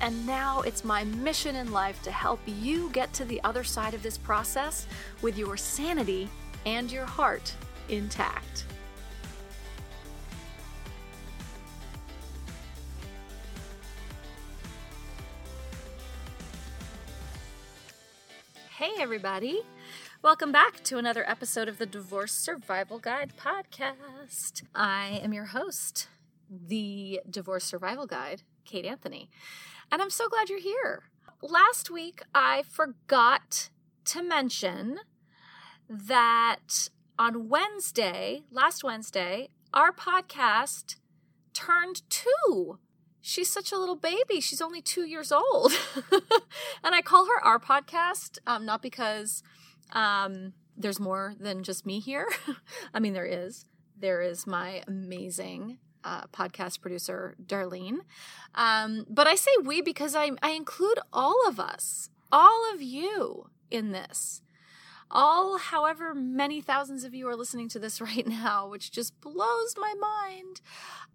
and now it's my mission in life to help you get to the other side of this process with your sanity and your heart intact. Hey, everybody. Welcome back to another episode of the Divorce Survival Guide podcast. I am your host, the Divorce Survival Guide, Kate Anthony and I'm so glad you're here. Last week, I forgot to mention that on Wednesday, last Wednesday, our podcast turned two. She's such a little baby. She's only two years old. and I call her our podcast, um, not because um, there's more than just me here. I mean, there is. There is my amazing uh, podcast producer Darlene. Um, but I say we because I, I include all of us, all of you in this. All, however many thousands of you are listening to this right now, which just blows my mind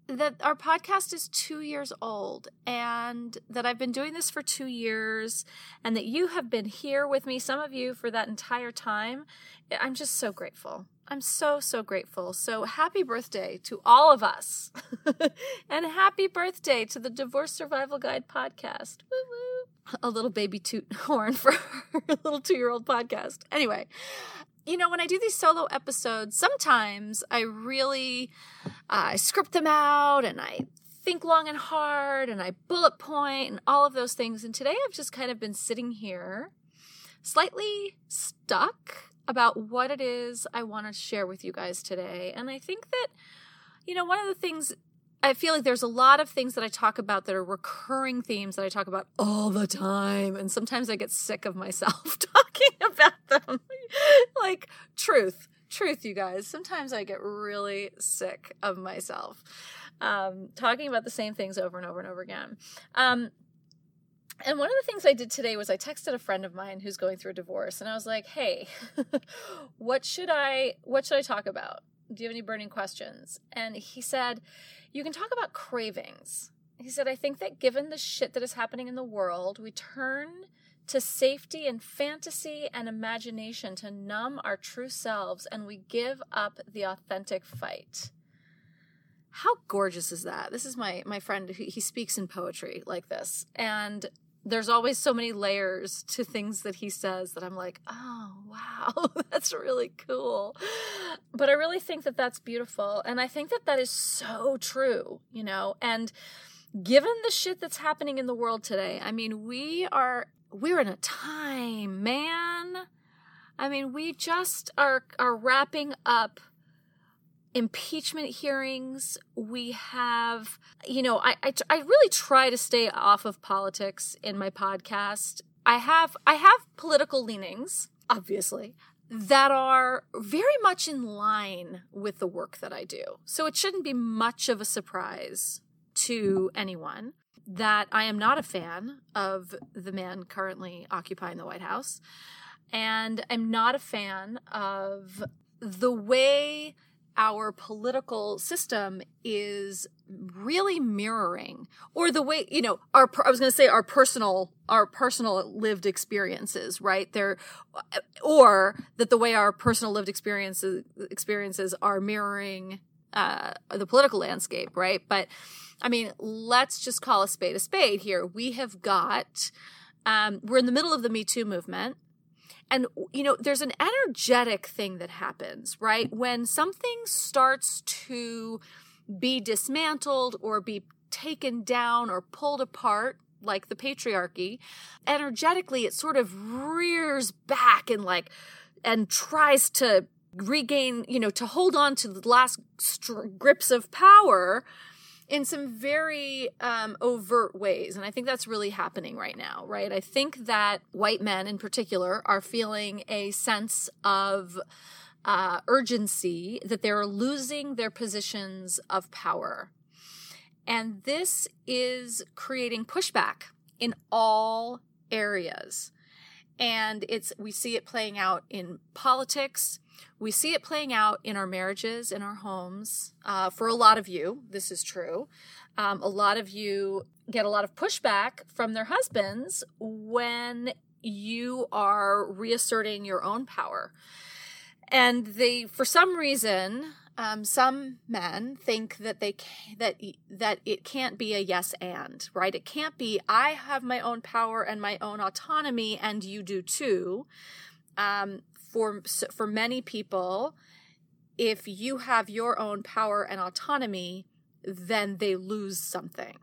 that our podcast is two years old and that I've been doing this for two years and that you have been here with me, some of you, for that entire time. I'm just so grateful. I'm so, so grateful. So happy birthday to all of us. and happy birthday to the Divorce Survival Guide podcast. Woo woo. A little baby toot horn for a little two year old podcast. Anyway, you know, when I do these solo episodes, sometimes I really uh, I script them out and I think long and hard and I bullet point and all of those things. And today I've just kind of been sitting here slightly stuck about what it is I want to share with you guys today. And I think that, you know, one of the things I feel like there's a lot of things that I talk about that are recurring themes that I talk about all the time. And sometimes I get sick of myself talking about them. like truth, truth, you guys. Sometimes I get really sick of myself um, talking about the same things over and over and over again. Um, and one of the things I did today was I texted a friend of mine who's going through a divorce and I was like, "Hey, what should I what should I talk about? Do you have any burning questions?" And he said, "You can talk about cravings." He said, "I think that given the shit that is happening in the world, we turn to safety and fantasy and imagination to numb our true selves and we give up the authentic fight." How gorgeous is that? This is my my friend he speaks in poetry like this. And there's always so many layers to things that he says that I'm like, oh, wow, that's really cool. But I really think that that's beautiful. And I think that that is so true, you know? And given the shit that's happening in the world today, I mean, we are, we're in a time, man. I mean, we just are, are wrapping up impeachment hearings. We have, you know, I, I, I really try to stay off of politics in my podcast. I have I have political leanings, obviously, that are very much in line with the work that I do. So it shouldn't be much of a surprise to anyone that I am not a fan of the man currently occupying the White House. And I'm not a fan of the way our political system is really mirroring or the way you know our i was going to say our personal our personal lived experiences right? There or that the way our personal lived experiences experiences are mirroring uh, the political landscape right? But i mean let's just call a spade a spade here. We have got um, we're in the middle of the me too movement and, you know, there's an energetic thing that happens, right? When something starts to be dismantled or be taken down or pulled apart, like the patriarchy, energetically it sort of rears back and like, and tries to regain, you know, to hold on to the last grips of power in some very um, overt ways. And I think that's really happening right now, right? I think that white men in particular are feeling a sense of uh, urgency that they're losing their positions of power. And this is creating pushback in all areas. And it's we see it playing out in politics, we see it playing out in our marriages, in our homes. Uh, for a lot of you, this is true. Um, a lot of you get a lot of pushback from their husbands when you are reasserting your own power. And they, for some reason, um, some men think that they that that it can't be a yes and right. It can't be I have my own power and my own autonomy, and you do too. Um, for for many people if you have your own power and autonomy then they lose something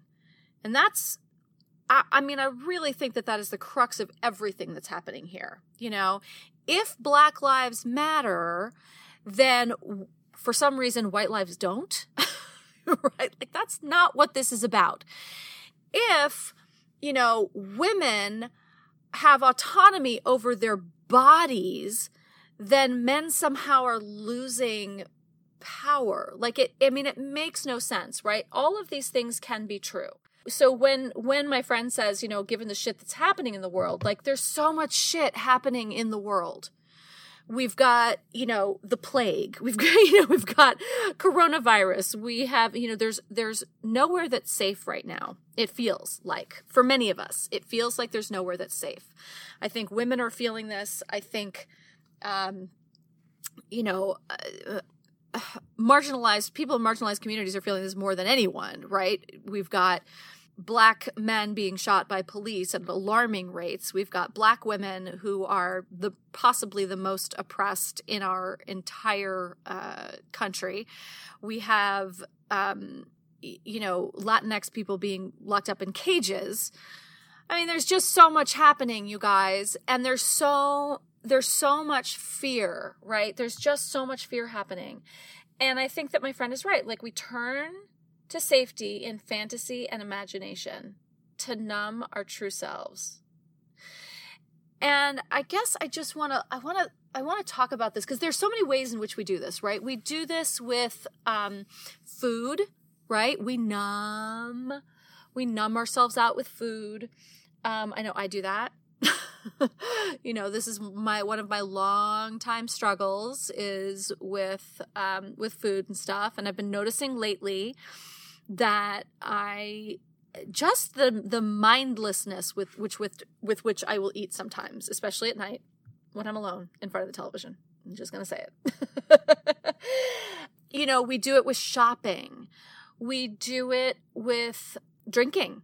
and that's I, I, mean i really think that that is the crux of everything that's happening here you know if black lives matter then for some reason white lives don't right like that's not what this is about if you know women have autonomy over their bodies then men somehow are losing power. Like it, I mean, it makes no sense, right? All of these things can be true. So when when my friend says, you know, given the shit that's happening in the world, like there's so much shit happening in the world. We've got, you know, the plague. We've got, you know, we've got coronavirus. We have, you know, there's there's nowhere that's safe right now. It feels like for many of us, it feels like there's nowhere that's safe. I think women are feeling this. I think um, you know, uh, uh, marginalized people in marginalized communities are feeling this more than anyone, right? We've got black men being shot by police at alarming rates. We've got black women who are the possibly the most oppressed in our entire uh, country. We have, um, you know, Latinx people being locked up in cages. I mean, there's just so much happening, you guys, and there's so there's so much fear, right? There's just so much fear happening. And I think that my friend is right. Like we turn to safety in fantasy and imagination to numb our true selves. And I guess I just want to I want to I want to talk about this because there's so many ways in which we do this, right? We do this with um, food, right? We numb we numb ourselves out with food. Um, I know I do that. you know, this is my one of my long time struggles is with um, with food and stuff, and I've been noticing lately that I just the the mindlessness with which with with which I will eat sometimes, especially at night when I'm alone in front of the television. I'm just gonna say it. you know, we do it with shopping. We do it with drinking.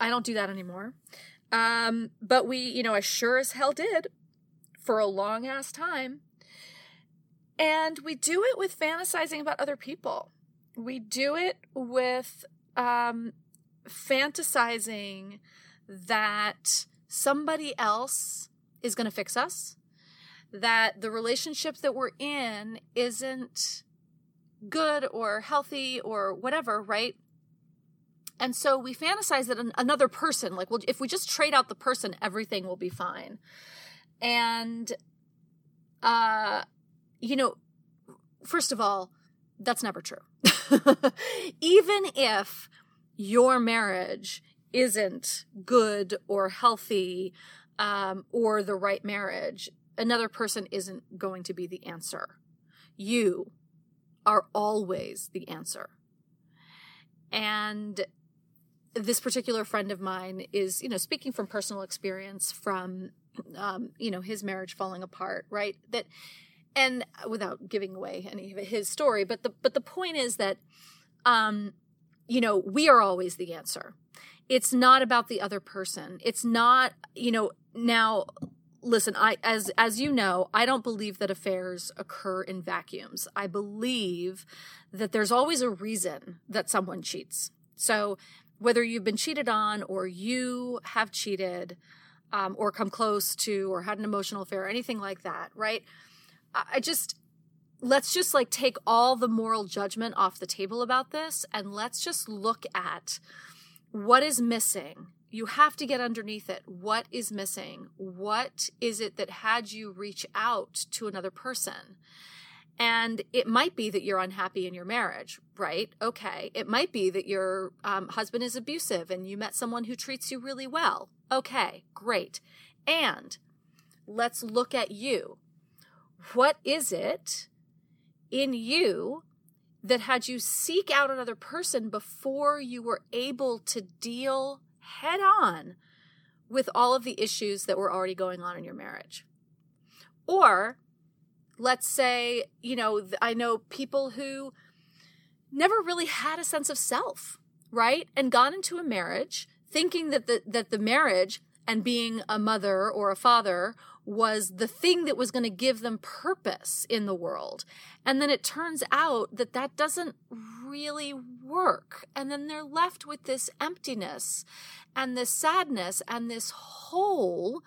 I don't do that anymore. Um, but we, you know, I sure as hell did for a long ass time. And we do it with fantasizing about other people. We do it with um, fantasizing that somebody else is going to fix us, that the relationship that we're in isn't good or healthy or whatever, right? And so we fantasize that an, another person, like, well, if we just trade out the person, everything will be fine. And, uh, you know, first of all, that's never true. Even if your marriage isn't good or healthy um, or the right marriage, another person isn't going to be the answer. You are always the answer. And this particular friend of mine is, you know, speaking from personal experience from, um, you know, his marriage falling apart, right? That, and without giving away any of his story, but the but the point is that, um, you know, we are always the answer. It's not about the other person. It's not, you know, now listen i as as you know i don't believe that affairs occur in vacuums i believe that there's always a reason that someone cheats so whether you've been cheated on or you have cheated um, or come close to or had an emotional affair or anything like that, right? I just let's just like take all the moral judgment off the table about this and let's just look at what is missing. You have to get underneath it. What is missing? What is it that had you reach out to another person? And it might be that you're unhappy in your marriage, right? Okay. It might be that your um, husband is abusive and you met someone who treats you really well. Okay, great. And let's look at you. What is it in you that had you seek out another person before you were able to deal head on with all of the issues that were already going on in your marriage? Or let's say, you know, I know people who never really had a sense of self, right? And gone into a marriage thinking that the, that the marriage and being a mother or a father was the thing that was going to give them purpose in the world. And then it turns out that that doesn't really work. And then they're left with this emptiness and this sadness and this hole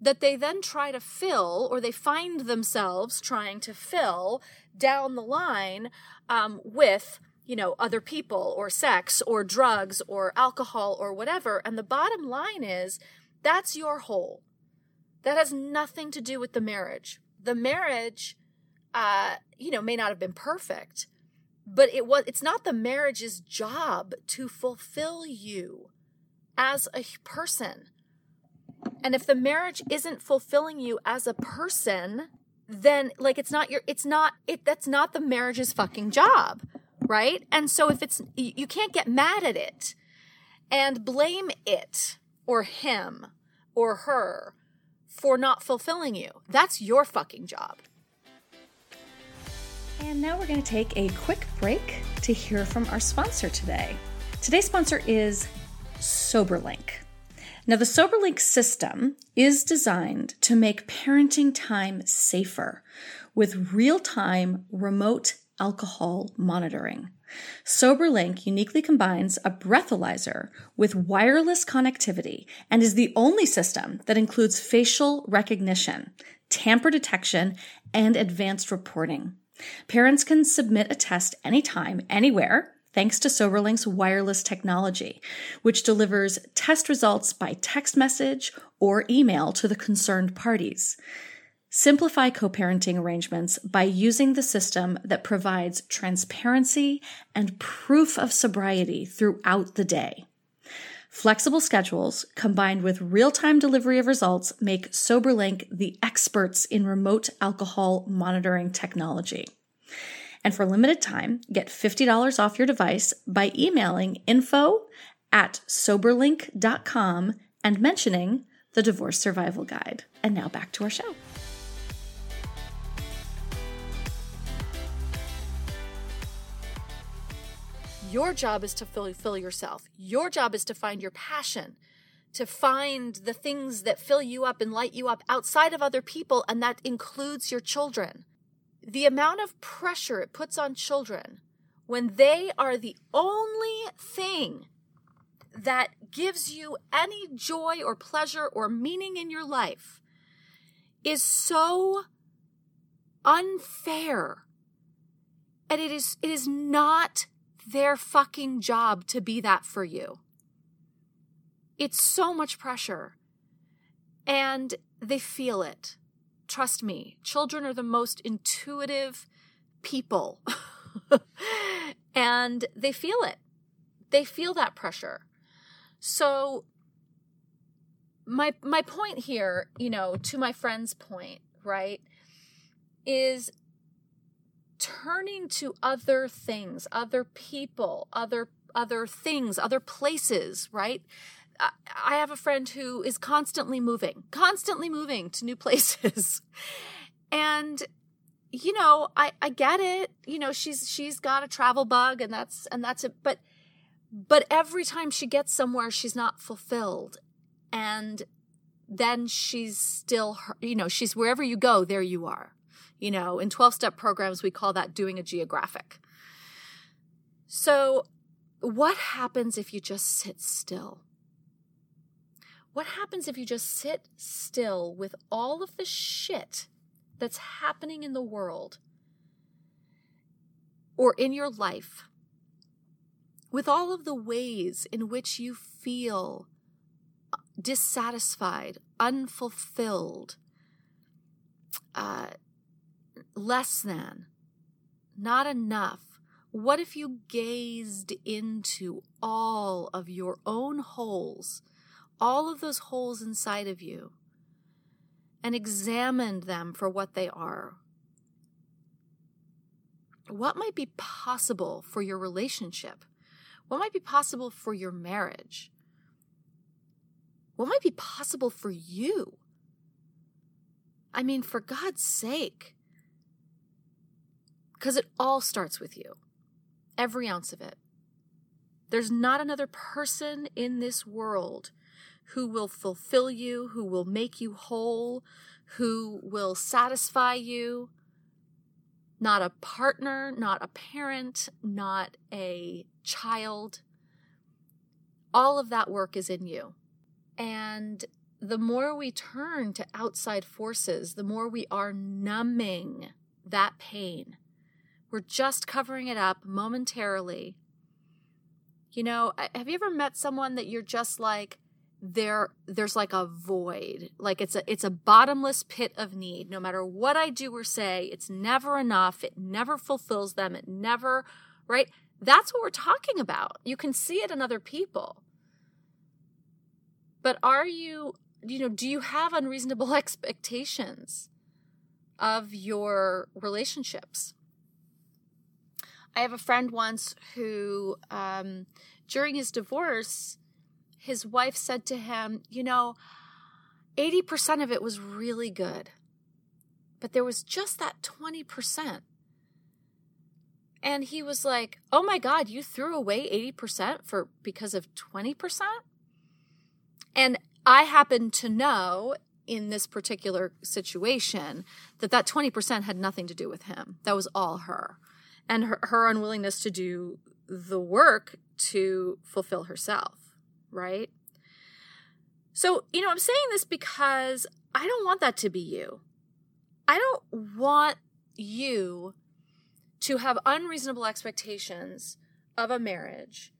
that they then try to fill or they find themselves trying to fill down the line um, with you know other people or sex or drugs or alcohol or whatever and the bottom line is that's your hole that has nothing to do with the marriage. The marriage, uh, you know, may not have been perfect, but it was it's not the marriage's job to fulfill you as a person. And if the marriage isn't fulfilling you as a person, then like it's not your it's not it that's not the marriage's fucking job, right? And so if it's you can't get mad at it and blame it or him or her for not fulfilling you. That's your fucking job. And now we're going to take a quick break to hear from our sponsor today. Today's sponsor is SoberLink. Now, the SoberLink system is designed to make parenting time safer with real time remote alcohol monitoring. SoberLink uniquely combines a breathalyzer with wireless connectivity and is the only system that includes facial recognition, tamper detection, and advanced reporting. Parents can submit a test anytime, anywhere, thanks to SoberLink's wireless technology, which delivers test results by text message or email to the concerned parties. Simplify co parenting arrangements by using the system that provides transparency and proof of sobriety throughout the day. Flexible schedules combined with real time delivery of results make SoberLink the experts in remote alcohol monitoring technology. And for limited time, get $50 off your device by emailing info at soberlink.com and mentioning the Divorce Survival Guide. And now back to our show. Your job is to fulfill yourself. Your job is to find your passion, to find the things that fill you up and light you up outside of other people, and that includes your children. The amount of pressure it puts on children when they are the only thing that gives you any joy or pleasure or meaning in your life is so unfair. And it is, it is not their fucking job to be that for you. It's so much pressure. And they feel it. Trust me, children are the most intuitive people. and they feel it. They feel that pressure. So my my point here, you know, to my friend's point, right, is turning to other things, other people, other other things, other places, right? I have a friend who is constantly moving, constantly moving to new places. and you know, I I get it. You know, she's she's got a travel bug and that's and that's it, but but every time she gets somewhere she's not fulfilled. And then she's still you know, she's wherever you go, there you are. You know, in 12 step programs, we call that doing a geographic. So, what happens if you just sit still? What happens if you just sit still with all of the shit that's happening in the world or in your life with all of the ways in which you feel dissatisfied, unfulfilled, uh, less than, not enough. What if you gazed into all of your own holes, all of those holes inside of you, and examined them for what they are? What might be possible for your relationship? What might be possible for your marriage? What might be possible for you? I mean, for God's sake. Because it all starts with you, every ounce of it. There's not another person in this world who will fulfill you, who will make you whole, who will satisfy you. Not a partner, not a parent, not a child. All of that work is in you. And the more we turn to outside forces, the more we are numbing that pain. We're just covering it up momentarily. You know, have you ever met someone that you're just like, there there's like a void like it's a it's a bottomless pit of need no matter what i do or say it's never enough it never fulfills them it never right that's what we're talking about. You can see it in other people. But are you, you know, do you have unreasonable expectations of your relationships? I have a friend once who, um, during his divorce, his wife said to him, You know, 80% of it was really good, but there was just that 20% and he was like, "Oh my god, you threw away 80% for because of 20%?" And I happen to know in this particular situation that that 20% had nothing to do with him. That was all her. And her, her unwillingness to do the work to fulfill herself, right? So, you know, I'm saying this because I don't want that to be you. I don't want you to have unreasonable expectations of a marriage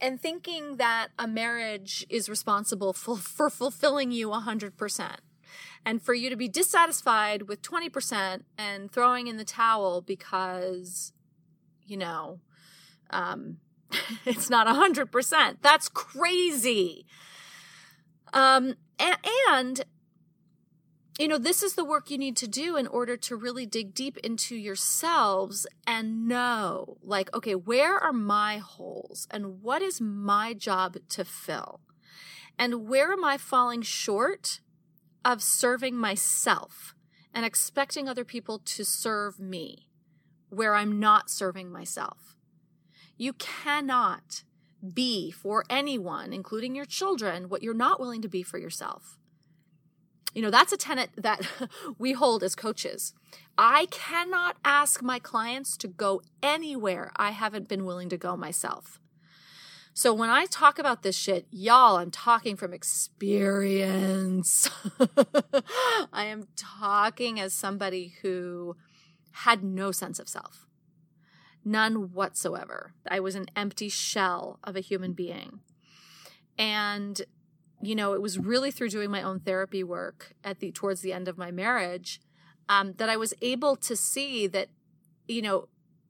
and thinking that a marriage is responsible for, for fulfilling you 100% and for you to be dissatisfied with 20% and throwing in the towel because you know um, it's not 100% that's crazy um, and, and you know, this is the work you need to do in order to really dig deep into yourselves and know, like, okay, where are my holes and what is my job to fill? And where am I falling short of serving myself and expecting other people to serve me where I'm not serving myself? You cannot be for anyone, including your children, what you're not willing to be for yourself. You know, that's a tenet that we hold as coaches. I cannot ask my clients to go anywhere I haven't been willing to go myself. So when I talk about this shit, y'all, I'm talking from experience. I am talking as somebody who had no sense of self. None whatsoever. I was an empty shell of a human being. And you know, it was really through doing my own therapy work at the towards the end of my marriage um, that I was able to see that, you know,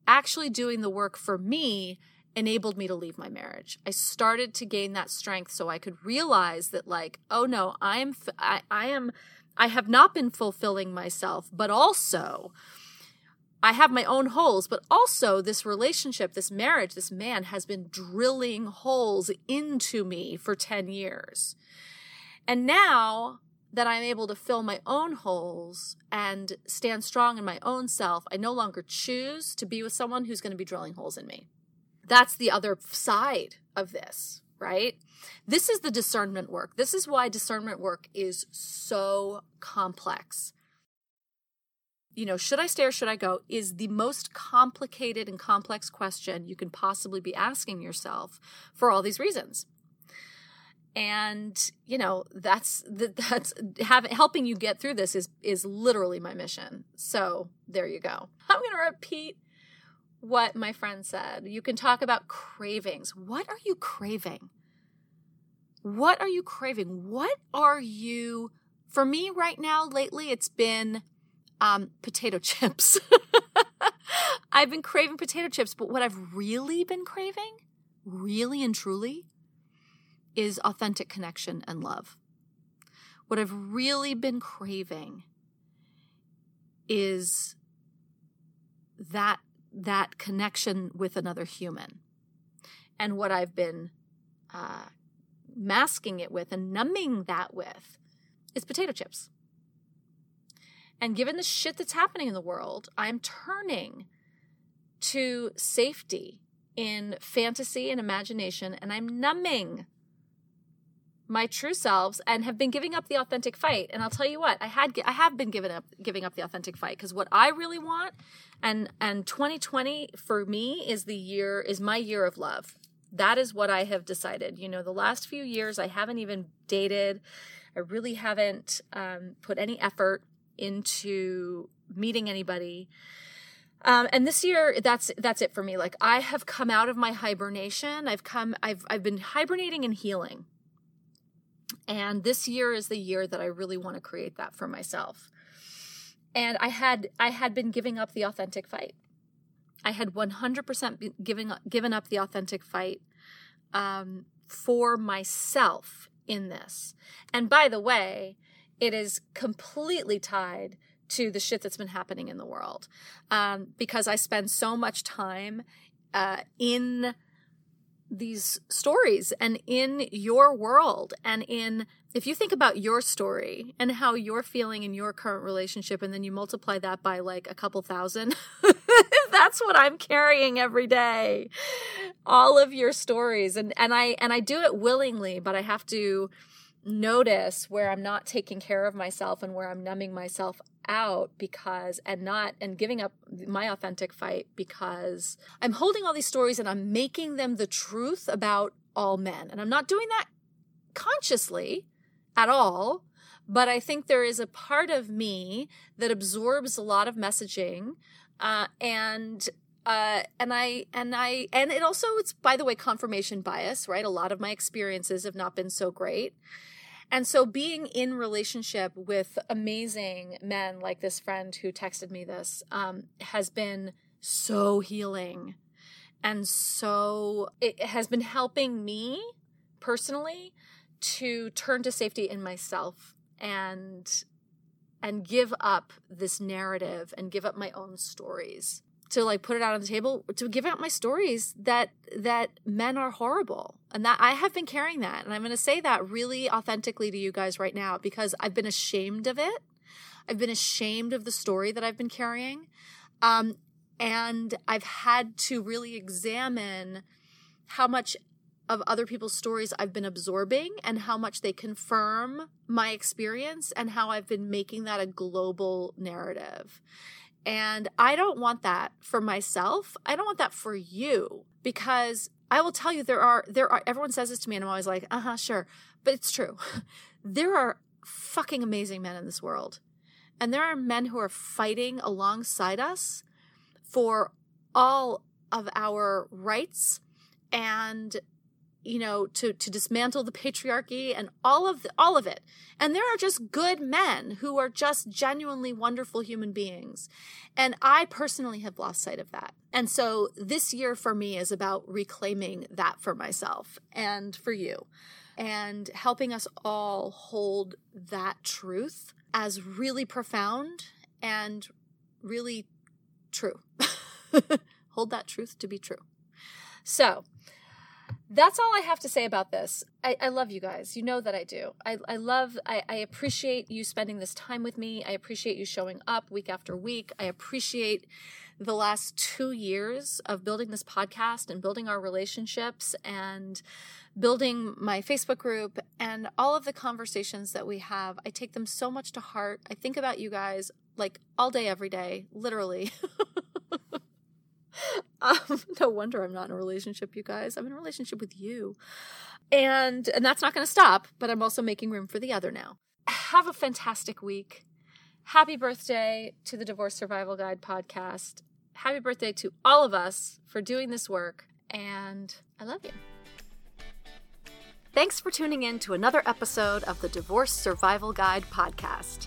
actually doing the work for me enabled me to leave my marriage. I started to gain that strength so I could realize that, like, oh no, I am, I, I am, I have not been fulfilling myself, but also I have my own holes, but also this relationship, this marriage, this man has been drilling holes into me for 10 years. And now that I'm able to fill my own holes and stand strong in my own self, I no longer choose to be with someone who's going to be drilling holes in me. That's the other side of this, right? This is the discernment work. This is why discernment work is so complex you know, should I stay or should I go is the most complicated and complex question you can possibly be asking yourself for all these reasons. And, you know, that's that's having helping you get through this is is literally my mission. So, there you go. I'm going to repeat what my friend said. You can talk about cravings. What are you craving? What are you craving? What are you, for me right now, lately, it's been um, potato chips. I've been craving potato chips, but what I've really been craving, really and truly, is authentic connection and love. What I've really been craving is that that connection with another human. And what I've been uh, masking it with and numbing that with is potato chips. And given the shit that's happening in the world, I'm turning to safety in fantasy and imagination, and I'm numbing my true selves and have been giving up the authentic fight. And I'll tell you what, I had I have been giving up giving up the authentic fight because what I really want and and 2020 for me is the year is my year of love. That is what I have decided. You know, the last few years I haven't even dated. I really haven't um, put any effort into meeting anybody. Um, and this year, that's that's it for me. Like I have come out of my hibernation. I've come. I've I've been hibernating and healing. And this year is the year that I really want to create that for myself. And I had I had been giving up the authentic fight. I had 100% given given up the authentic fight um, for myself in this. And by the way, it is completely tied to the shit that's been happening in the world um, because I spend so much time uh, in these stories and in your world and in if you think about your story and how you're feeling in your current relationship and then you multiply that by like a couple thousand that's what i'm carrying every day. All of your stories. And and i and i do it willingly but i have to notice where i'm not taking care of myself and where i'm numbing myself out because and not and giving up my authentic fight because I'm holding all these stories and I'm making them the truth about all men. And I'm not doing that consciously at all. But I think there is a part of me that absorbs a lot of messaging, uh, and uh, and I and I and it also it's by the way confirmation bias, right? A lot of my experiences have not been so great, and so being in relationship with amazing men like this friend who texted me this um, has been so healing. And so it has been helping me personally to turn to safety in myself and and give up this narrative and give up my own stories to like put it out on the table to give out my stories that that men are horrible. And that I have been carrying that. And I'm going to say that really authentically to you guys right now because I've been ashamed of it. I've been ashamed of the story that I've been carrying. Um, and I've had to really examine how much of other people's stories I've been absorbing and how much they confirm my experience and how I've been making that a global narrative. And I don't want that for myself. I don't want that for you because I will tell you there are there are everyone says this to me and I'm always like, "Uh-huh, sure." But it's true. there are fucking amazing men in this world. And there are men who are fighting alongside us for all of our rights and you know to to dismantle the patriarchy and all of the, all of it. And there are just good men who are just genuinely wonderful human beings. And i personally have lost sight of that. And so this year for me is about reclaiming that for myself and for you and helping us all hold that truth as really profound and really true. Hold that truth to be true. So that's all I have to say about this. I, I, love you guys. You know that I do. I, I love, I, I appreciate you spending this time with me. I appreciate you showing up week after week. I appreciate the last two years of building this podcast and building our relationships and building my Facebook group and all of the conversations that we have. I take them so much to heart. I think about you guys like all day, every day, literally. Um, no wonder I'm not in a relationship, you guys. I'm in a relationship with you. And and that's not going to stop, but I'm also making room for the other now. Have a fantastic week. Happy birthday to the Divorce Survival Guide podcast. happy birthday to all of us for doing this work, and I love you. Thanks for tuning in to another episode of the Divorce Survival Guide podcast.